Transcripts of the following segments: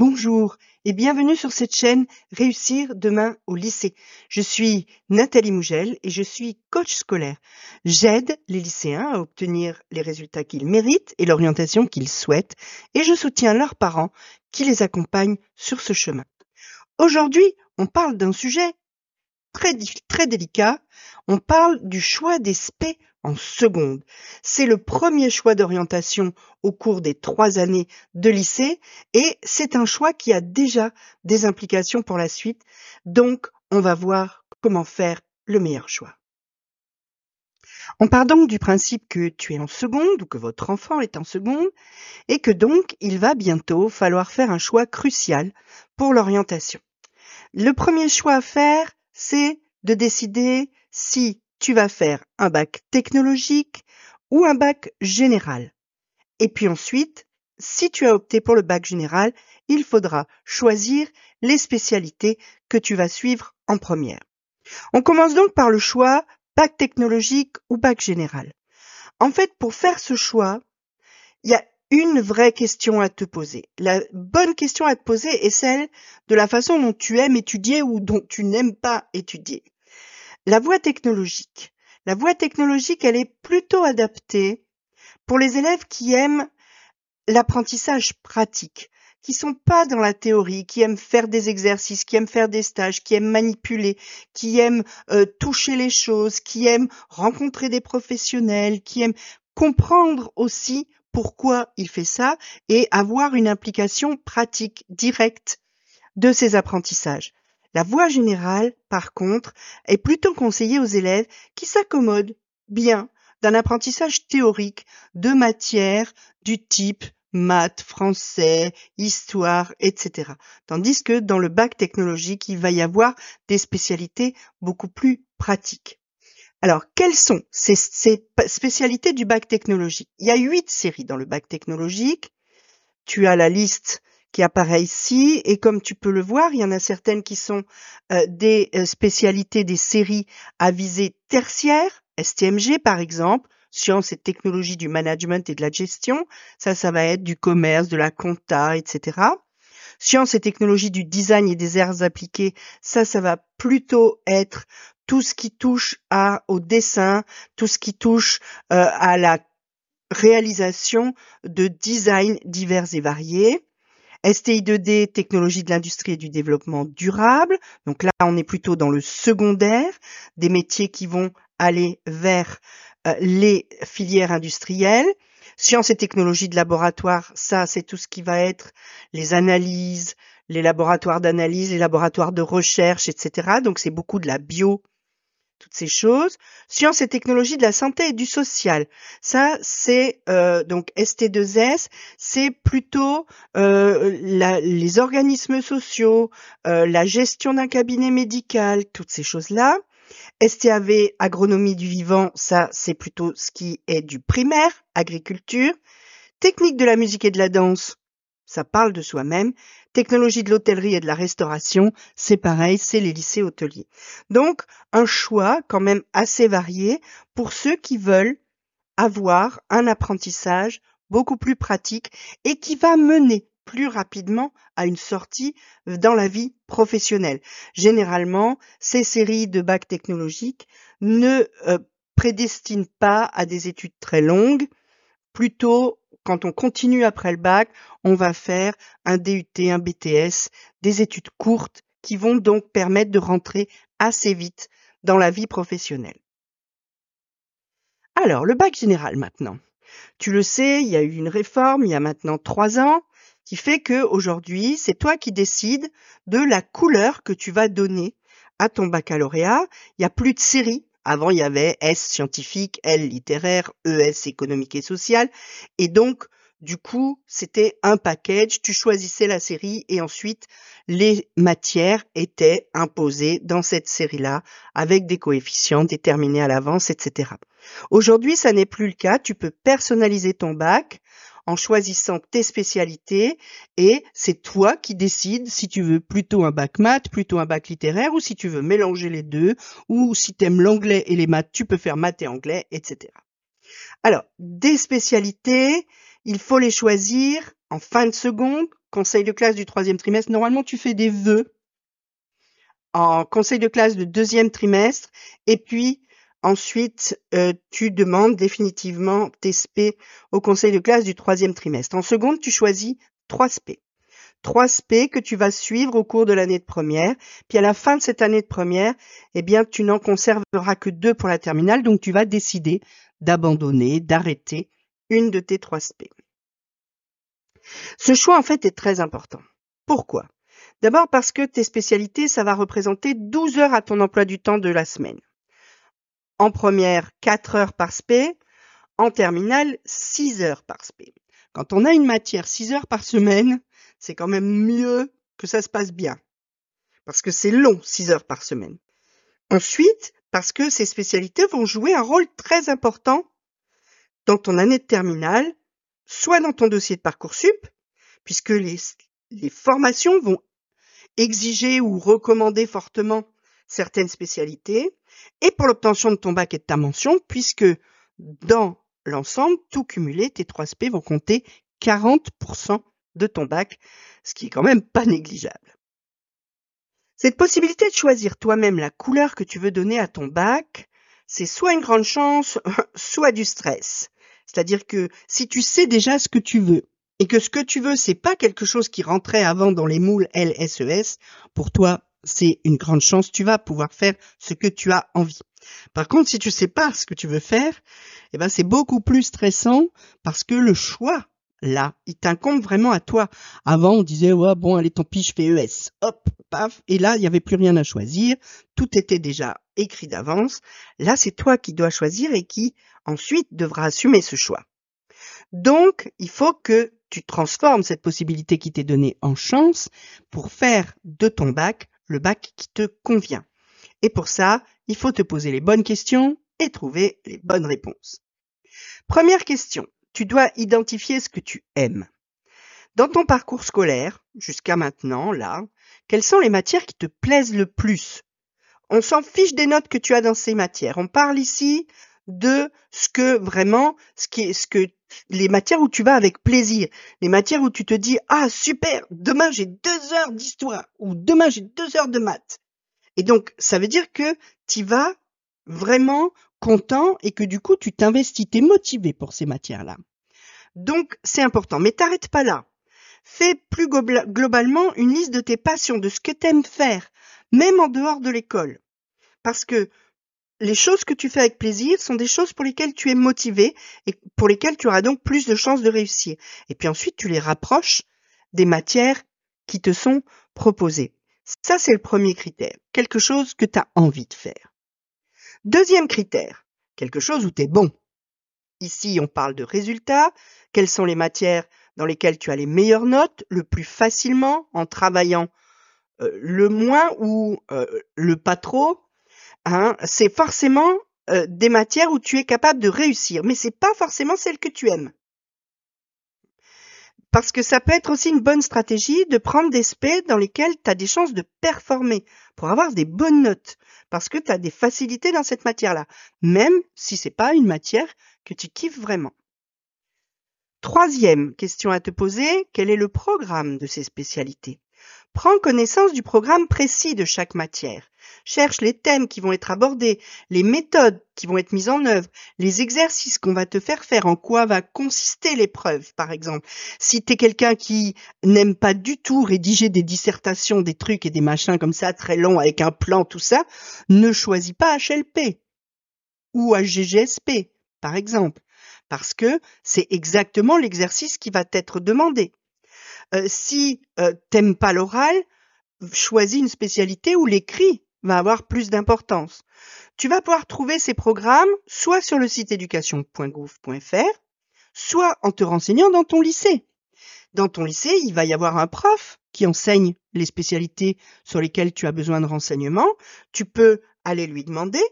Bonjour et bienvenue sur cette chaîne Réussir demain au lycée. Je suis Nathalie Mougel et je suis coach scolaire. J'aide les lycéens à obtenir les résultats qu'ils méritent et l'orientation qu'ils souhaitent et je soutiens leurs parents qui les accompagnent sur ce chemin. Aujourd'hui, on parle d'un sujet très, très délicat. On parle du choix des spé en seconde. C'est le premier choix d'orientation au cours des trois années de lycée et c'est un choix qui a déjà des implications pour la suite. Donc, on va voir comment faire le meilleur choix. On part donc du principe que tu es en seconde ou que votre enfant est en seconde et que donc il va bientôt falloir faire un choix crucial pour l'orientation. Le premier choix à faire, c'est de décider si tu vas faire un bac technologique ou un bac général. Et puis ensuite, si tu as opté pour le bac général, il faudra choisir les spécialités que tu vas suivre en première. On commence donc par le choix bac technologique ou bac général. En fait, pour faire ce choix, il y a une vraie question à te poser. La bonne question à te poser est celle de la façon dont tu aimes étudier ou dont tu n'aimes pas étudier. La voie technologique. La voie technologique, elle est plutôt adaptée pour les élèves qui aiment l'apprentissage pratique, qui sont pas dans la théorie, qui aiment faire des exercices, qui aiment faire des stages, qui aiment manipuler, qui aiment euh, toucher les choses, qui aiment rencontrer des professionnels, qui aiment comprendre aussi pourquoi il fait ça et avoir une implication pratique directe de ces apprentissages. La voie générale, par contre, est plutôt conseillée aux élèves qui s'accommodent bien d'un apprentissage théorique de matières du type maths, français, histoire, etc. Tandis que dans le bac technologique, il va y avoir des spécialités beaucoup plus pratiques. Alors, quelles sont ces, spécialités du bac technologique? Il y a huit séries dans le bac technologique. Tu as la liste qui apparaît ici. Et comme tu peux le voir, il y en a certaines qui sont euh, des euh, spécialités des séries à visée tertiaire, STMG par exemple, sciences et technologies du management et de la gestion. Ça, ça va être du commerce, de la compta, etc. Sciences et technologies du design et des arts appliqués, ça, ça va plutôt être tout ce qui touche au dessin, tout ce qui touche euh, à la réalisation de design divers et variés. STI2D, technologie de l'industrie et du développement durable. Donc là, on est plutôt dans le secondaire, des métiers qui vont aller vers euh, les filières industrielles. Sciences et technologies de laboratoire, ça, c'est tout ce qui va être les analyses, les laboratoires d'analyse, les laboratoires de recherche, etc. Donc c'est beaucoup de la bio toutes ces choses. Sciences et technologies de la santé et du social. Ça, c'est euh, donc ST2S, c'est plutôt euh, les organismes sociaux, euh, la gestion d'un cabinet médical, toutes ces choses-là. STAV, agronomie du vivant, ça, c'est plutôt ce qui est du primaire, agriculture. Technique de la musique et de la danse, ça parle de soi-même. Technologie de l'hôtellerie et de la restauration, c'est pareil, c'est les lycées hôteliers. Donc, un choix quand même assez varié pour ceux qui veulent avoir un apprentissage beaucoup plus pratique et qui va mener plus rapidement à une sortie dans la vie professionnelle. Généralement, ces séries de bac technologiques ne euh, prédestinent pas à des études très longues, plutôt quand on continue après le bac, on va faire un DUT, un BTS, des études courtes qui vont donc permettre de rentrer assez vite dans la vie professionnelle. Alors, le bac général maintenant. Tu le sais, il y a eu une réforme il y a maintenant trois ans qui fait que aujourd'hui, c'est toi qui décides de la couleur que tu vas donner à ton baccalauréat. Il n'y a plus de série avant, il y avait S scientifique, L littéraire, ES économique et social. Et donc, du coup, c'était un package. Tu choisissais la série et ensuite, les matières étaient imposées dans cette série-là avec des coefficients déterminés à l'avance, etc. Aujourd'hui, ça n'est plus le cas. Tu peux personnaliser ton bac en choisissant tes spécialités et c'est toi qui décides si tu veux plutôt un bac maths, plutôt un bac littéraire ou si tu veux mélanger les deux ou si tu aimes l'anglais et les maths, tu peux faire maths et anglais, etc. Alors, des spécialités, il faut les choisir en fin de seconde conseil de classe du troisième trimestre, normalement tu fais des vœux en conseil de classe de deuxième trimestre et puis ensuite euh, tu demandes définitivement tes SP au conseil de classe du troisième trimestre. En seconde, tu choisis trois SP. Trois SP que tu vas suivre au cours de l'année de première. Puis à la fin de cette année de première, eh bien, tu n'en conserveras que deux pour la terminale. Donc tu vas décider d'abandonner, d'arrêter une de tes trois SP. Ce choix, en fait, est très important. Pourquoi? D'abord parce que tes spécialités, ça va représenter 12 heures à ton emploi du temps de la semaine. En première, 4 heures par spé. En terminale, 6 heures par spé. Quand on a une matière 6 heures par semaine, c'est quand même mieux que ça se passe bien. Parce que c'est long, 6 heures par semaine. Ensuite, parce que ces spécialités vont jouer un rôle très important dans ton année de terminale, soit dans ton dossier de Parcoursup, puisque les formations vont exiger ou recommander fortement certaines spécialités, et pour l'obtention de ton bac et de ta mention, puisque dans l'ensemble, tout cumulé, tes 3 SP vont compter 40% de ton bac, ce qui est quand même pas négligeable. Cette possibilité de choisir toi-même la couleur que tu veux donner à ton bac, c'est soit une grande chance, soit du stress. C'est-à-dire que si tu sais déjà ce que tu veux et que ce que tu veux, c'est pas quelque chose qui rentrait avant dans les moules LSES, e pour toi, c'est une grande chance, tu vas pouvoir faire ce que tu as envie. Par contre, si tu sais pas ce que tu veux faire, eh ben, c'est beaucoup plus stressant parce que le choix, là, il t'incombe vraiment à toi. Avant, on disait, ouais, bon, allez, tant pis, je fais ES. Hop, paf. Et là, il n'y avait plus rien à choisir. Tout était déjà écrit d'avance. Là, c'est toi qui dois choisir et qui, ensuite, devra assumer ce choix. Donc, il faut que tu transformes cette possibilité qui t'est donnée en chance pour faire de ton bac le bac qui te convient. Et pour ça, il faut te poser les bonnes questions et trouver les bonnes réponses. Première question, tu dois identifier ce que tu aimes. Dans ton parcours scolaire, jusqu'à maintenant, là, quelles sont les matières qui te plaisent le plus? On s'en fiche des notes que tu as dans ces matières. On parle ici de ce que vraiment, ce qui ce que les matières où tu vas avec plaisir, les matières où tu te dis ah super, demain j'ai deux heures d'histoire ou demain j'ai deux heures de maths. Et donc ça veut dire que tu vas vraiment content et que du coup tu t'investis, t'es motivé pour ces matières-là. Donc c'est important, mais t'arrêtes pas là. Fais plus globalement une liste de tes passions, de ce que t'aimes faire, même en dehors de l'école. Parce que les choses que tu fais avec plaisir sont des choses pour lesquelles tu es motivé et pour lesquelles tu auras donc plus de chances de réussir. Et puis ensuite, tu les rapproches des matières qui te sont proposées. Ça, c'est le premier critère. Quelque chose que tu as envie de faire. Deuxième critère. Quelque chose où tu es bon. Ici, on parle de résultats. Quelles sont les matières dans lesquelles tu as les meilleures notes le plus facilement en travaillant euh, le moins ou euh, le pas trop? Hein, c'est forcément euh, des matières où tu es capable de réussir, mais c'est pas forcément celle que tu aimes. Parce que ça peut être aussi une bonne stratégie de prendre des spé dans lesquels tu as des chances de performer pour avoir des bonnes notes, parce que tu as des facilités dans cette matière-là, même si c'est pas une matière que tu kiffes vraiment. Troisième question à te poser, quel est le programme de ces spécialités? Prends connaissance du programme précis de chaque matière. Cherche les thèmes qui vont être abordés, les méthodes qui vont être mises en œuvre, les exercices qu'on va te faire faire, en quoi va consister l'épreuve, par exemple. Si tu quelqu'un qui n'aime pas du tout rédiger des dissertations, des trucs et des machins comme ça, très longs, avec un plan, tout ça, ne choisis pas HLP ou HGGSP, par exemple, parce que c'est exactement l'exercice qui va t'être demandé. Euh, si euh, t'aimes pas l'oral, choisis une spécialité où l'écrit va avoir plus d'importance. Tu vas pouvoir trouver ces programmes soit sur le site éducation.gouv.fr, soit en te renseignant dans ton lycée. Dans ton lycée, il va y avoir un prof qui enseigne les spécialités sur lesquelles tu as besoin de renseignements. Tu peux aller lui demander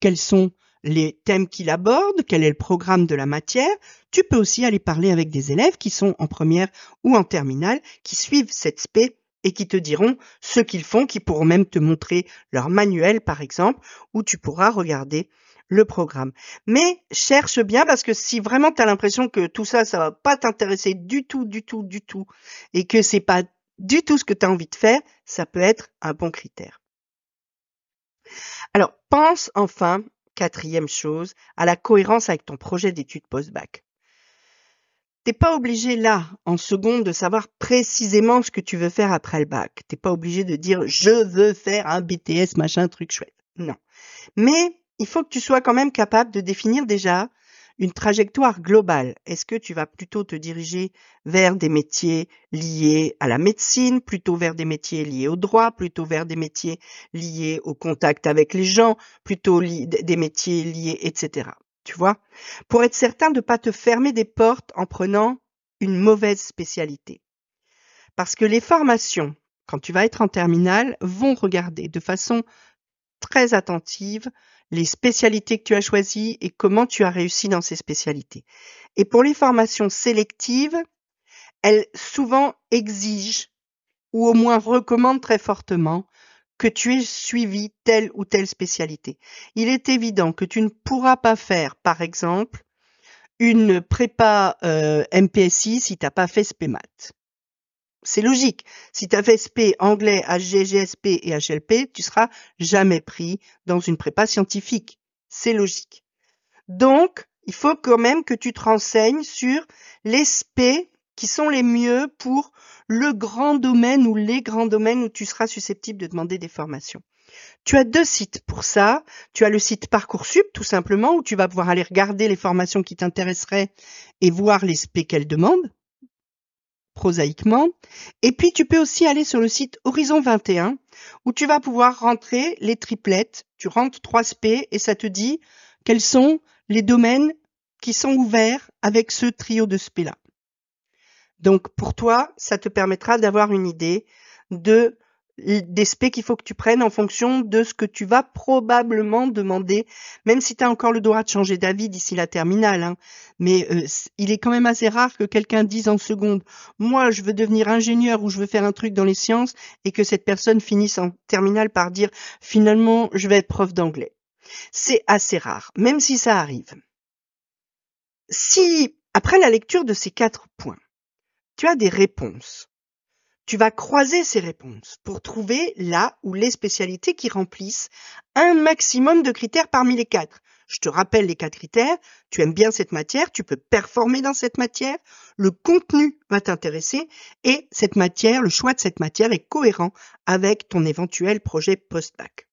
quels sont les thèmes qu'il aborde, quel est le programme de la matière. Tu peux aussi aller parler avec des élèves qui sont en première ou en terminale, qui suivent cette spé et qui te diront ce qu'ils font, qui pourront même te montrer leur manuel par exemple, où tu pourras regarder le programme. Mais cherche bien parce que si vraiment tu as l'impression que tout ça, ça va pas t'intéresser du tout, du tout, du tout, et que c'est pas du tout ce que tu as envie de faire, ça peut être un bon critère. Alors, pense enfin, quatrième chose, à la cohérence avec ton projet d'études post-bac. T'es pas obligé là, en seconde, de savoir précisément ce que tu veux faire après le bac. T'es pas obligé de dire je veux faire un BTS, machin, truc chouette. Non. Mais il faut que tu sois quand même capable de définir déjà une trajectoire globale. Est-ce que tu vas plutôt te diriger vers des métiers liés à la médecine, plutôt vers des métiers liés au droit, plutôt vers des métiers liés au contact avec les gens, plutôt des métiers liés, etc tu vois, pour être certain de ne pas te fermer des portes en prenant une mauvaise spécialité. Parce que les formations, quand tu vas être en terminale, vont regarder de façon très attentive les spécialités que tu as choisies et comment tu as réussi dans ces spécialités. Et pour les formations sélectives, elles souvent exigent ou au moins recommandent très fortement que tu aies suivi telle ou telle spécialité. Il est évident que tu ne pourras pas faire, par exemple, une prépa euh, MPSI si tu n'as pas fait SPMAT. C'est logique. Si tu as fait SP, anglais, HGGSP et HLP, tu seras jamais pris dans une prépa scientifique. C'est logique. Donc, il faut quand même que tu te renseignes sur les SP qui sont les mieux pour le grand domaine ou les grands domaines où tu seras susceptible de demander des formations. Tu as deux sites pour ça. Tu as le site Parcoursup, tout simplement, où tu vas pouvoir aller regarder les formations qui t'intéresseraient et voir les spé qu'elles demandent, prosaïquement. Et puis, tu peux aussi aller sur le site Horizon 21, où tu vas pouvoir rentrer les triplettes. Tu rentres trois spé et ça te dit quels sont les domaines qui sont ouverts avec ce trio de spé là. Donc pour toi, ça te permettra d'avoir une idée de des specs qu'il faut que tu prennes en fonction de ce que tu vas probablement demander, même si tu as encore le droit de changer d'avis d'ici la terminale. Hein. Mais euh, il est quand même assez rare que quelqu'un dise en seconde, moi je veux devenir ingénieur ou je veux faire un truc dans les sciences, et que cette personne finisse en terminale par dire, finalement, je vais être prof d'anglais. C'est assez rare, même si ça arrive. Si, après la lecture de ces quatre points, tu as des réponses. Tu vas croiser ces réponses pour trouver là où les spécialités qui remplissent un maximum de critères parmi les quatre. Je te rappelle les quatre critères. Tu aimes bien cette matière, tu peux performer dans cette matière, le contenu va t'intéresser et cette matière, le choix de cette matière est cohérent avec ton éventuel projet post-bac.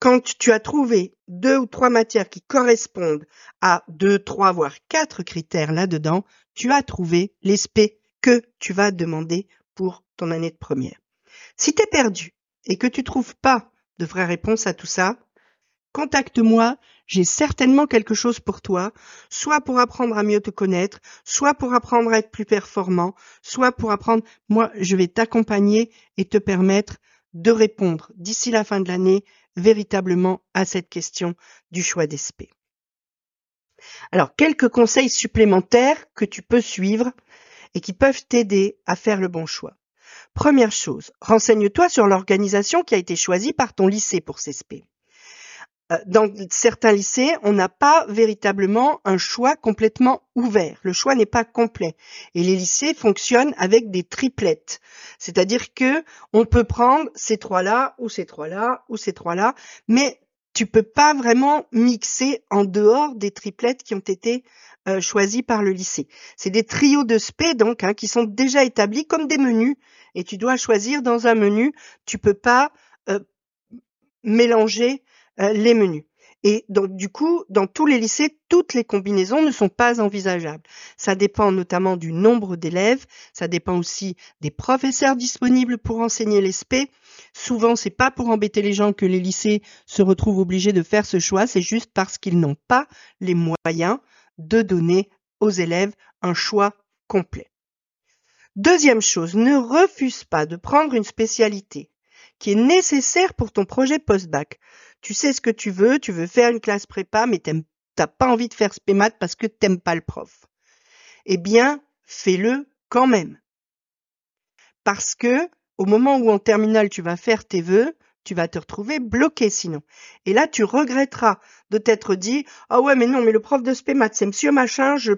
Quand tu as trouvé deux ou trois matières qui correspondent à deux, trois, voire quatre critères là-dedans, tu as trouvé l'espé que tu vas demander pour ton année de première. Si tu es perdu et que tu trouves pas de vraie réponse à tout ça, contacte-moi, j'ai certainement quelque chose pour toi, soit pour apprendre à mieux te connaître, soit pour apprendre à être plus performant, soit pour apprendre, moi, je vais t'accompagner et te permettre de répondre d'ici la fin de l'année véritablement à cette question du choix d'espé. Alors, quelques conseils supplémentaires que tu peux suivre et qui peuvent t'aider à faire le bon choix. Première chose, renseigne-toi sur l'organisation qui a été choisie par ton lycée pour CSP. Euh, dans certains lycées, on n'a pas véritablement un choix complètement ouvert. Le choix n'est pas complet. Et les lycées fonctionnent avec des triplettes. C'est-à-dire que on peut prendre ces trois-là, ou ces trois-là, ou ces trois-là, mais tu peux pas vraiment mixer en dehors des triplettes qui ont été euh, choisis par le lycée. C'est des trios de spé donc hein, qui sont déjà établis comme des menus et tu dois choisir dans un menu. Tu peux pas euh, mélanger euh, les menus. Et donc, du coup, dans tous les lycées, toutes les combinaisons ne sont pas envisageables. Ça dépend notamment du nombre d'élèves, ça dépend aussi des professeurs disponibles pour enseigner les SP. Souvent, c'est pas pour embêter les gens que les lycées se retrouvent obligés de faire ce choix, c'est juste parce qu'ils n'ont pas les moyens de donner aux élèves un choix complet. Deuxième chose, ne refuse pas de prendre une spécialité qui est nécessaire pour ton projet post-bac tu sais ce que tu veux, tu veux faire une classe prépa, mais tu n'as pas envie de faire spémat parce que t'aimes pas le prof. Eh bien, fais-le quand même. Parce que, au moment où en terminale tu vas faire tes vœux, tu vas te retrouver bloqué sinon. Et là, tu regretteras de t'être dit, ah ouais, mais non, mais le prof de spé c'est monsieur machin, je,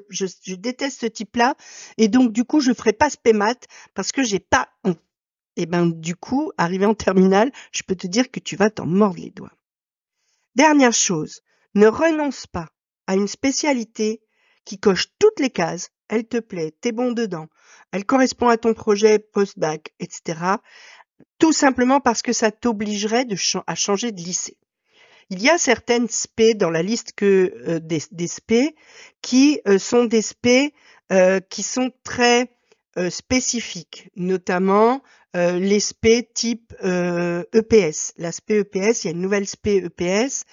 déteste ce type-là, et donc du coup, je ferai pas spé parce que j'ai pas Et eh ben, du coup, arrivé en terminale, je peux te dire que tu vas t'en mordre les doigts. Dernière chose, ne renonce pas à une spécialité qui coche toutes les cases, elle te plaît, t'es bon dedans, elle correspond à ton projet post-bac, etc. Tout simplement parce que ça t'obligerait à changer de lycée. Il y a certaines SP dans la liste que euh, des, des, SP qui euh, sont des SP euh, qui sont très spécifiques, notamment les SP type EPS. La SP EPS, il y a une nouvelle SP EPS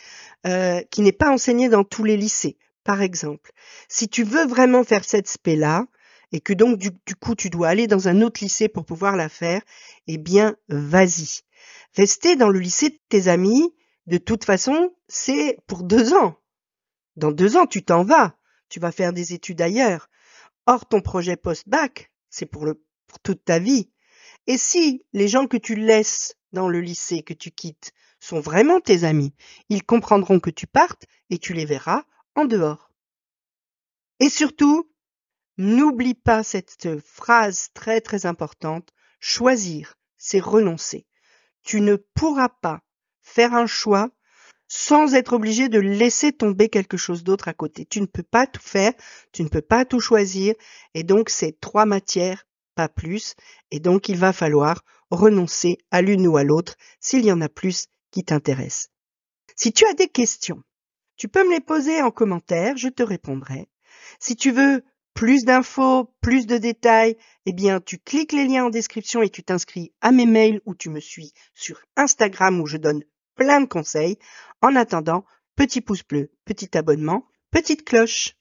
qui n'est pas enseignée dans tous les lycées. Par exemple, si tu veux vraiment faire cette spé-là, et que donc du, coup tu dois aller dans un autre lycée pour pouvoir la faire, eh bien vas-y. Rester dans le lycée de tes amis, de toute façon, c'est pour deux ans. Dans deux ans, tu t'en vas. Tu vas faire des études ailleurs. Or, ton projet post-bac, c'est pour, le, pour toute ta vie. Et si les gens que tu laisses dans le lycée, que tu quittes, sont vraiment tes amis, ils comprendront que tu partes et tu les verras en dehors. Et surtout, n'oublie pas cette phrase très très importante, choisir, c'est renoncer. Tu ne pourras pas faire un choix sans être obligé de laisser tomber quelque chose d'autre à côté. Tu ne peux pas tout faire, tu ne peux pas tout choisir, et donc c'est trois matières, pas plus, et donc il va falloir renoncer à l'une ou à l'autre s'il y en a plus qui t'intéressent. Si tu as des questions, tu peux me les poser en commentaire, je te répondrai. Si tu veux plus d'infos, plus de détails, eh bien, tu cliques les liens en description et tu t'inscris à mes mails ou tu me suis sur Instagram où je donne plein de conseils. En attendant, petit pouce bleu, petit abonnement, petite cloche.